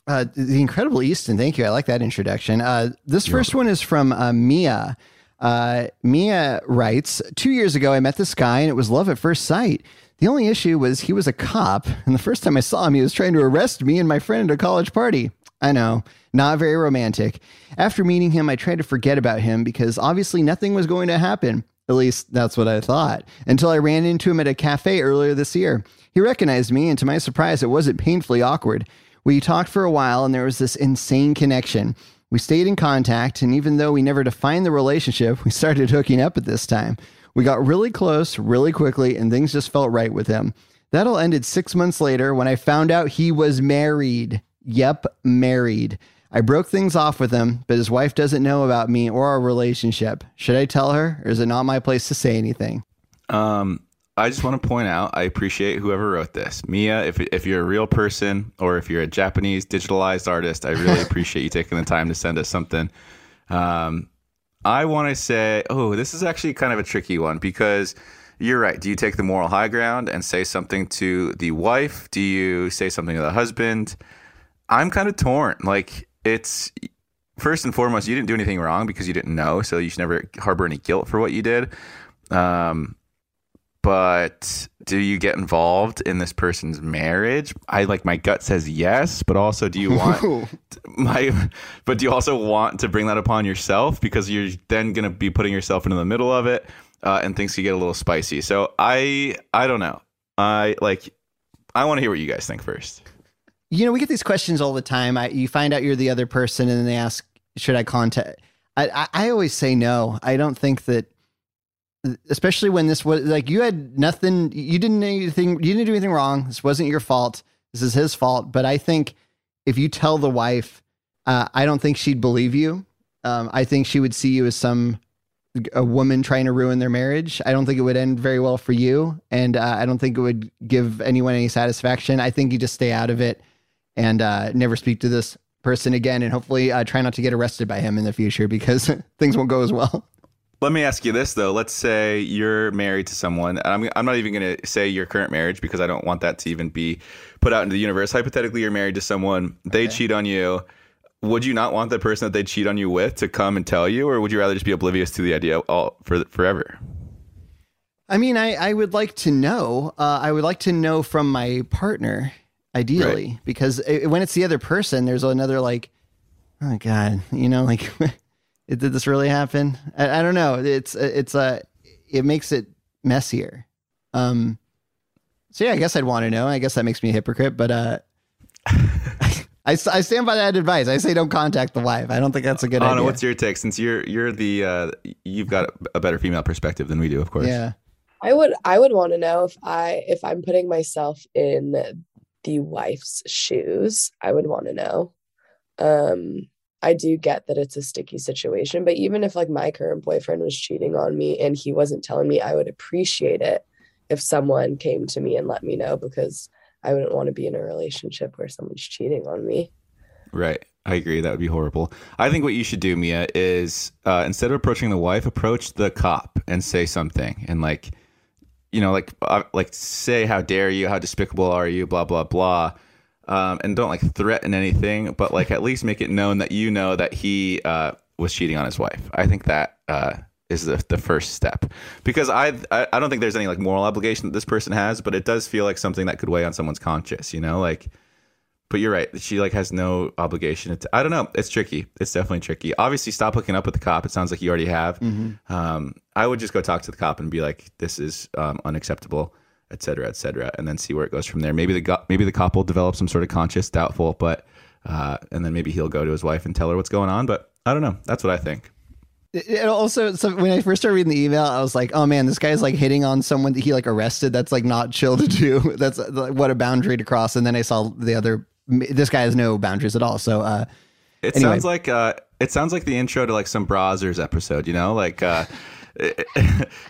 Uh, the incredible Easton, thank you. I like that introduction. Uh, this first one is from uh, Mia. Uh, Mia writes Two years ago, I met this guy and it was love at first sight. The only issue was he was a cop, and the first time I saw him, he was trying to arrest me and my friend at a college party. I know, not very romantic. After meeting him, I tried to forget about him because obviously nothing was going to happen. At least that's what I thought. Until I ran into him at a cafe earlier this year. He recognized me, and to my surprise, it wasn't painfully awkward. We talked for a while, and there was this insane connection. We stayed in contact, and even though we never defined the relationship, we started hooking up at this time. We got really close really quickly, and things just felt right with him. That all ended six months later when I found out he was married. Yep, married. I broke things off with him, but his wife doesn't know about me or our relationship. Should I tell her, or is it not my place to say anything? Um, I just want to point out I appreciate whoever wrote this. Mia, if if you're a real person or if you're a Japanese digitalized artist, I really appreciate you taking the time to send us something. Um, I want to say, oh, this is actually kind of a tricky one because you're right. Do you take the moral high ground and say something to the wife? Do you say something to the husband? I'm kind of torn. Like it's first and foremost, you didn't do anything wrong because you didn't know, so you should never harbor any guilt for what you did. Um, but do you get involved in this person's marriage? I like my gut says yes, but also do you want my but do you also want to bring that upon yourself because you're then going to be putting yourself into the middle of it uh, and things could get a little spicy. So I I don't know. I like I want to hear what you guys think first. You know, we get these questions all the time. I, you find out you're the other person, and then they ask, "Should I contact?" I, I, I always say no. I don't think that especially when this was like you had nothing you didn't do anything you didn't do anything wrong. This wasn't your fault. This is his fault. But i think if you tell the wife uh, i don't think she'd believe you. Um, i think she would see you as some a woman trying to ruin their marriage. I don't think it would end very well for you. And uh, i don't think it would give anyone any satisfaction. I think you just stay out of it and uh, never speak to this person again. And hopefully uh, try not to get arrested by him in the future because things won't go as well let me ask you this though. Let's say you're married to someone. I'm I'm not even going to say your current marriage because I don't want that to even be put out into the universe. Hypothetically, you're married to someone. They okay. cheat on you. Would you not want the person that they cheat on you with to come and tell you, or would you rather just be oblivious to the idea all for forever? I mean, I I would like to know. Uh, I would like to know from my partner, ideally, right. because it, when it's the other person, there's another like, oh god, you know, like. did this really happen? I, I don't know. It's it's a uh, it makes it messier. Um, so yeah, I guess I'd want to know. I guess that makes me a hypocrite, but uh, I, I stand by that advice. I say don't contact the wife. I don't think that's a good Hannah, idea. what's your take? Since you're you're the uh, you've got a better female perspective than we do, of course. Yeah. I would I would want to know if I if I'm putting myself in the wife's shoes. I would want to know. Um I do get that it's a sticky situation, but even if like my current boyfriend was cheating on me and he wasn't telling me, I would appreciate it if someone came to me and let me know because I wouldn't want to be in a relationship where someone's cheating on me. Right. I agree. That would be horrible. I think what you should do, Mia, is uh, instead of approaching the wife, approach the cop and say something and like, you know, like, uh, like say, how dare you? How despicable are you? Blah, blah, blah um, and don't like threaten anything, but like at least make it known that you know that he uh, was cheating on his wife. I think that uh, is the, the first step because I, I I don't think there's any like moral obligation that this person has, but it does feel like something that could weigh on someone's conscience. You know, like. But you're right. She like has no obligation. To, I don't know. It's tricky. It's definitely tricky. Obviously, stop hooking up with the cop. It sounds like you already have. Mm-hmm. Um, I would just go talk to the cop and be like, "This is um, unacceptable." Et cetera, et cetera, and then see where it goes from there. Maybe the maybe the cop will develop some sort of conscious, doubtful, but uh, and then maybe he'll go to his wife and tell her what's going on. But I don't know. That's what I think. It also, so when I first started reading the email, I was like, "Oh man, this guy's like hitting on someone that he like arrested. That's like not chill to do. That's like, what a boundary to cross." And then I saw the other. This guy has no boundaries at all. So uh, it anyway. sounds like uh, it sounds like the intro to like some Brazzers episode. You know, like. Uh,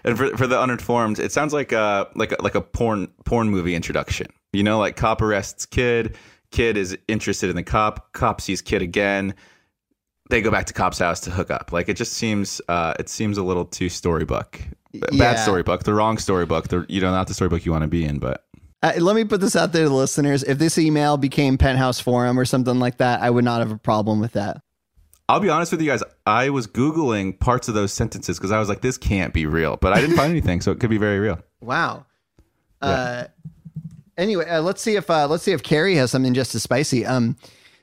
and for, for the uninformed, it sounds like a like a, like a porn porn movie introduction. You know, like cop arrests kid, kid is interested in the cop, cop sees kid again. They go back to cop's house to hook up. Like it just seems uh, it seems a little too storybook. Bad yeah. storybook, the wrong storybook. The you know not the storybook you want to be in, but uh, let me put this out there to the listeners. If this email became Penthouse Forum or something like that, I would not have a problem with that. I'll be honest with you guys. I was googling parts of those sentences because I was like, "This can't be real," but I didn't find anything, so it could be very real. Wow. Yeah. Uh, anyway, uh, let's see if uh, let's see if Carrie has something just as spicy. Um,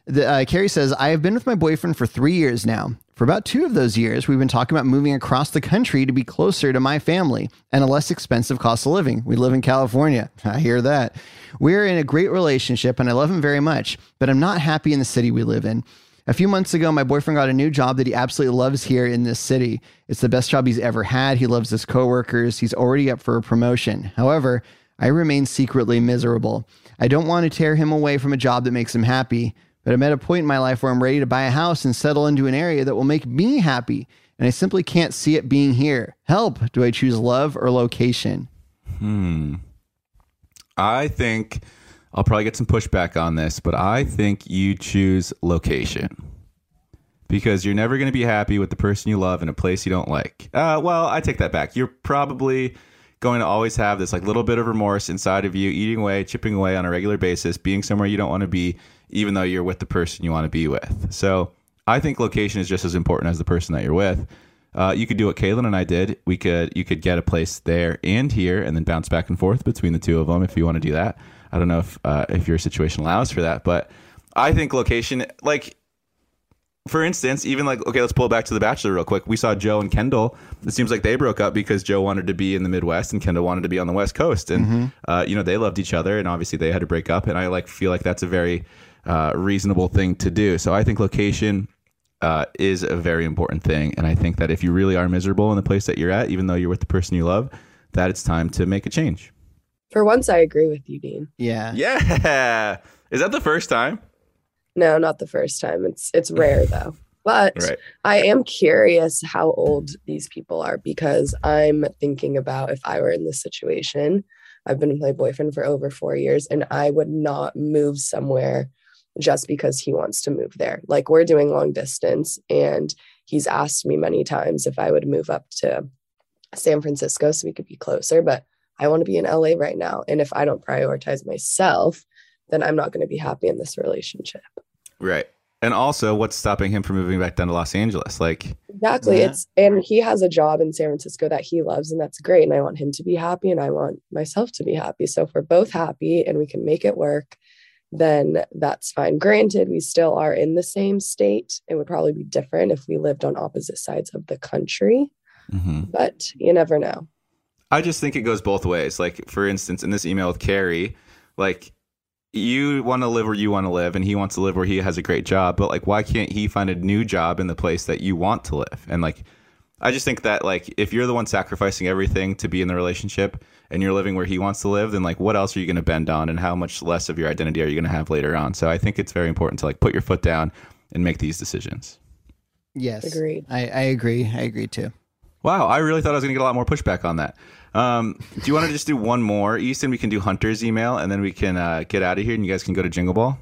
the, uh, Carrie says, "I have been with my boyfriend for three years now. For about two of those years, we've been talking about moving across the country to be closer to my family and a less expensive cost of living. We live in California. I hear that. We're in a great relationship, and I love him very much, but I'm not happy in the city we live in." A few months ago, my boyfriend got a new job that he absolutely loves here in this city. It's the best job he's ever had. He loves his coworkers. He's already up for a promotion. However, I remain secretly miserable. I don't want to tear him away from a job that makes him happy, But I'm at a point in my life where I'm ready to buy a house and settle into an area that will make me happy. And I simply can't see it being here. Help. Do I choose love or location? Hmm. I think I'll probably get some pushback on this, but I think you choose location because you're never going to be happy with the person you love in a place you don't like. Uh, well, I take that back. You're probably going to always have this like little bit of remorse inside of you, eating away, chipping away on a regular basis, being somewhere you don't want to be, even though you're with the person you want to be with. So I think location is just as important as the person that you're with. Uh, you could do what Caelynn and I did. We could you could get a place there and here, and then bounce back and forth between the two of them if you want to do that. I don't know if uh, if your situation allows for that, but I think location, like for instance, even like okay, let's pull back to the Bachelor real quick. We saw Joe and Kendall. It seems like they broke up because Joe wanted to be in the Midwest and Kendall wanted to be on the West Coast, and Mm-hmm. uh, you know they loved each other, and obviously they had to break up. And I like feel like that's a very uh, reasonable thing to do. So I think location uh, is a very important thing, and I think that if you really are miserable in the place that you're at, even though you're with the person you love, that it's time to make a change. For once, I agree with you, Dean. Yeah. Yeah, is that the first time? No, not the first time. It's it's rare though. But Right. I am curious how old these people are because I'm thinking about if I were in this situation. I've been with my boyfriend for over four years and I would not move somewhere just because he wants to move there. Like we're doing long distance and he's asked me many times if I would move up to San Francisco so we could be closer, but I want to be in LA right now. And if I don't prioritize myself, then I'm not going to be happy in this relationship. Right. And also, what's stopping him from moving back down to Los Angeles? Like, Exactly. Yeah. It's and he has a job in San Francisco that he loves, and that's great. And I want him to be happy, and I want myself to be happy. So if we're both happy and we can make it work, then that's fine. Granted, we still are in the same state. It would probably be different if we lived on opposite sides of the country, mm-hmm. but you never know. I just think it goes both ways. Like, for instance, in this email with Carrie, like, you want to live where you want to live, and he wants to live where he has a great job. But, like, why can't he find a new job in the place that you want to live? And, like, I just think that, like, if you're the one sacrificing everything to be in the relationship and you're living where he wants to live, then, like, what else are you going to bend on, and how much less of your identity are you going to have later on? So I think it's very important to, like, put your foot down and make these decisions. Yes. Agreed. I, I agree. I agree too. Wow, I really thought I was going to get a lot more pushback on that. Um, do you want to just do one more, Easton? We can do Hunter's email, and then we can uh, get out of here, and you guys can go to Jingle Ball.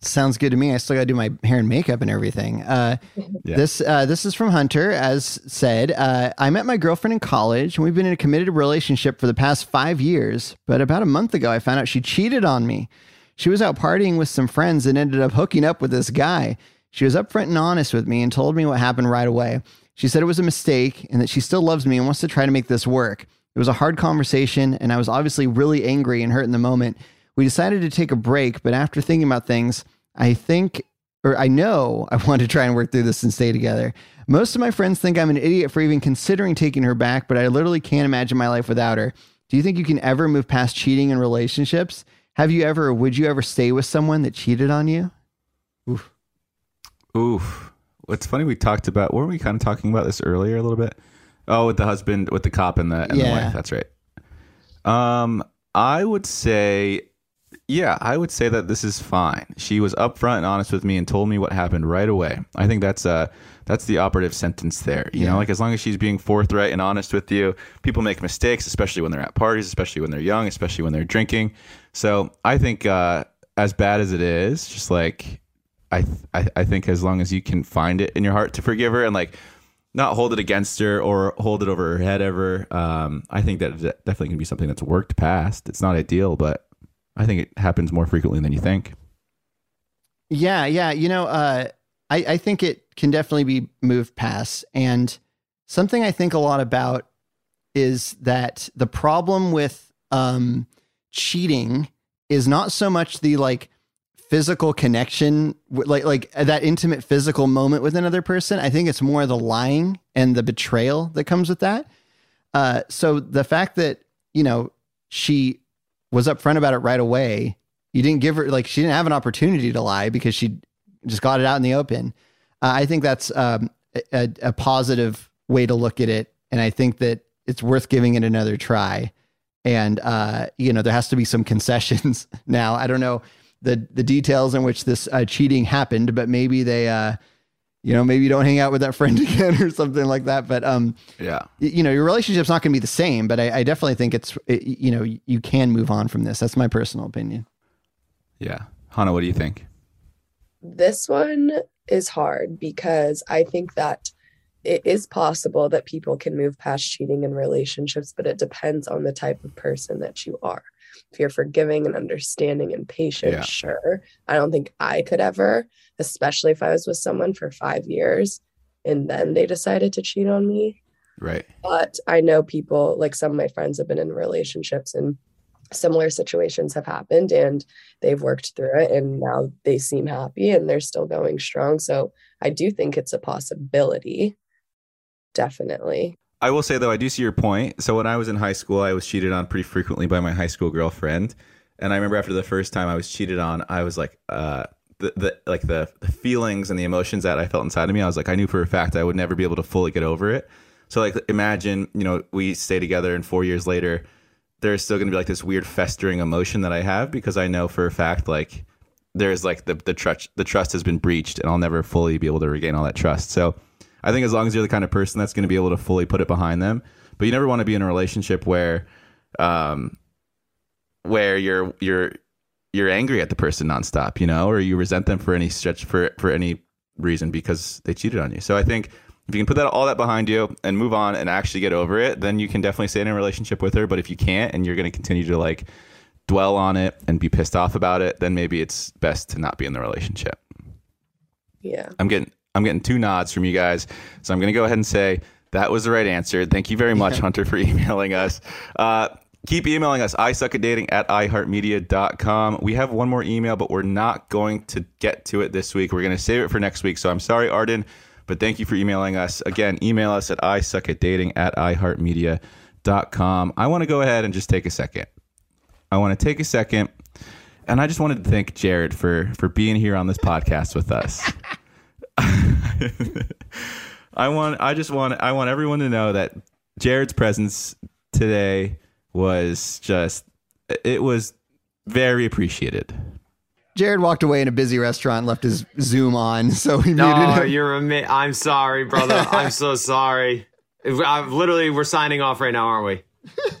Sounds good to me. I still got to do my hair and makeup and everything. Uh, Yeah. This uh, this is from Hunter. As said, uh, I met my girlfriend in college, and we've been in a committed relationship for the past five years. But about a month ago, I found out she cheated on me. She was out partying with some friends and ended up hooking up with this guy. She was upfront and honest with me and told me what happened right away. She said it was a mistake and that she still loves me and wants to try to make this work. It was a hard conversation, and I was obviously really angry and hurt in the moment. We decided to take a break, but after thinking about things, I think, or I know, I want to try and work through this and stay together. Most of my friends think I'm an idiot for even considering taking her back, but I literally can't imagine my life without her. Do you think you can ever move past cheating in relationships? Have you ever, or would you ever stay with someone that cheated on you? Oof. Oof. It's funny, we talked about, weren't we kind of talking about this earlier a little bit? Oh, with the husband, with the cop and the, and the wife. That's right. Um, I would say, yeah, I would say that this is fine. She was upfront and honest with me and told me what happened right away. I think that's uh that's the operative sentence there. You know, like as long as she's being forthright and honest with you, people make mistakes, especially when they're at parties, especially when they're young, especially when they're drinking. So I think uh, as bad as it is, just like I, I I think as long as you can find it in your heart to forgive her and like not hold it against her or hold it over her head ever, um, I think that definitely can be something that's worked past. It's not ideal, but I think it happens more frequently than you think. Yeah, yeah. You know, uh, I, I think it can definitely be moved past. And something I think a lot about is that the problem with um, cheating is not so much the like physical connection, like like that intimate physical moment with another person. I think it's more the lying and the betrayal that comes with that. Uh, so the fact that you know she was upfront about it right away. You didn't give her like she didn't have an opportunity to lie because she just got it out in the open. Uh, I think that's um, a, a positive way to look at it, and I think that it's worth giving it another try. And uh, you know, there has to be some concessions now. I don't know the the details in which this uh, cheating happened, but maybe they, uh, you know, maybe you don't hang out with that friend again or something like that. But um, Yeah. you know, your relationship's not going to be the same. But I, I definitely think it's, it, you know, you can move on from this. That's my personal opinion. Yeah. Hannah, what do you think? This one is hard because I think that it is possible that people can move past cheating in relationships, but it depends on the type of person that you are. If you're forgiving and understanding and patient, Yeah. sure. I don't think I could ever, especially if I was with someone for five years and then they decided to cheat on me. Right. But I know people, like some of my friends have been in relationships and similar situations have happened and they've worked through it and now they seem happy and they're still going strong. So I do think it's a possibility. Definitely. I will say though, I do see your point. So when I was in high school, I was cheated on pretty frequently by my high school girlfriend, and I remember after the first time I was cheated on, I was like, uh, the, the like the, the feelings and the emotions that I felt inside of me. I was like, I knew for a fact I would never be able to fully get over it. So like, imagine you know we stay together, and four years later, there's still going to be like this weird festering emotion that I have because I know for a fact like there's like the the trust the trust has been breached, and I'll never fully be able to regain all that trust. So. I think as long as you're the kind of person that's going to be able to fully put it behind them, but you never want to be in a relationship where, um, where you're you're you're angry at the person nonstop, you know, or you resent them for any stretch for for any reason because they cheated on you. So I think if you can put that all that behind you and move on and actually get over it, then you can definitely stay in a relationship with her. But if you can't and you're going to continue to like dwell on it and be pissed off about it, then maybe it's best to not be in the relationship. Yeah. I'm getting I'm getting two nods from you guys, so I'm going to go ahead and say that was the right answer. Thank you very much, Hunter, for emailing us. Uh, keep emailing us. I suck at dating at iheartmedia.com. We have one more email, but we're not going to get to it this week. We're going to save it for next week. So I'm sorry, Arden, but thank you for emailing us. Again, email us at I suck at dating at iheartmedia.com. I want to go ahead and just take a second. I want to take a second and I just wanted to thank Jared for for being here on this podcast with us. I want I just want I want everyone to know that Jared's presence today was just it was very appreciated. Jared walked away in a busy restaurant, and left his Zoom on, so we muted No, him. you're a mi- I'm sorry, brother. I'm so sorry. I, literally, we're signing off right now, aren't we?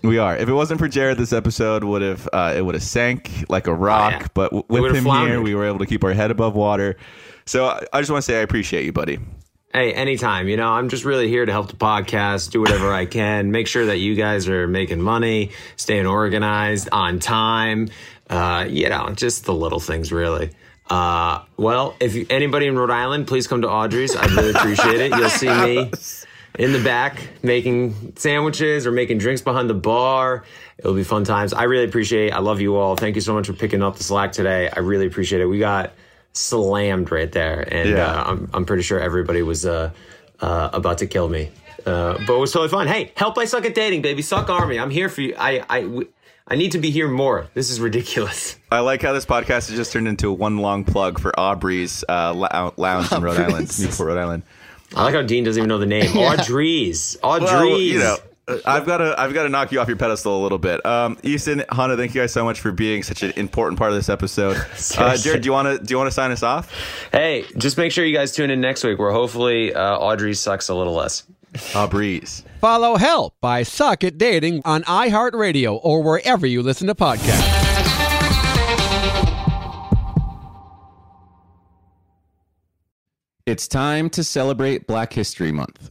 We are. If it wasn't for Jared, this episode would have uh, it would have sank like a rock. Oh, yeah. But w- with would've him here, we were able to keep our head above water. So I, I just want to say I appreciate you, buddy. Hey, anytime. You know, I'm just really here to help the podcast, do whatever I can, make sure that you guys are making money, staying organized, on time. Uh, you know, just the little things, really. Uh, well, if you, anybody in Rhode Island, please come to Audrey's. I'd really appreciate it. You'll see me in the back making sandwiches or making drinks behind the bar. It'll be fun times. I really appreciate it. I love you all. Thank you so much for picking up the slack today. I really appreciate it. We got slammed right there. And Yeah. uh, I'm, I'm pretty sure everybody was uh, uh, about to kill me. Uh, but it was totally fun. Hey, help I suck at dating, baby. Suck army. I'm here for you. I, I, w- I need to be here more. This is ridiculous. I like how this podcast has just turned into one long plug for Aubrey's uh, lou- lounge in Rhode Island, Newport, Rhode Island. I like how Dean doesn't even know the name. Audrey's. Audrey's. Well, you know, uh, I've got to I've got to knock you off your pedestal a little bit. Um, Easton, Hannah, thank you guys so much for being such an important part of this episode. Uh, Jared, do you want to do you want to sign us off? Hey, just make sure you guys tune in next week where hopefully uh, Audrey sucks a little less. Aubrey's. Follow Help I Suck at Dating on iHeartRadio or wherever you listen to podcasts. It's time to celebrate Black History Month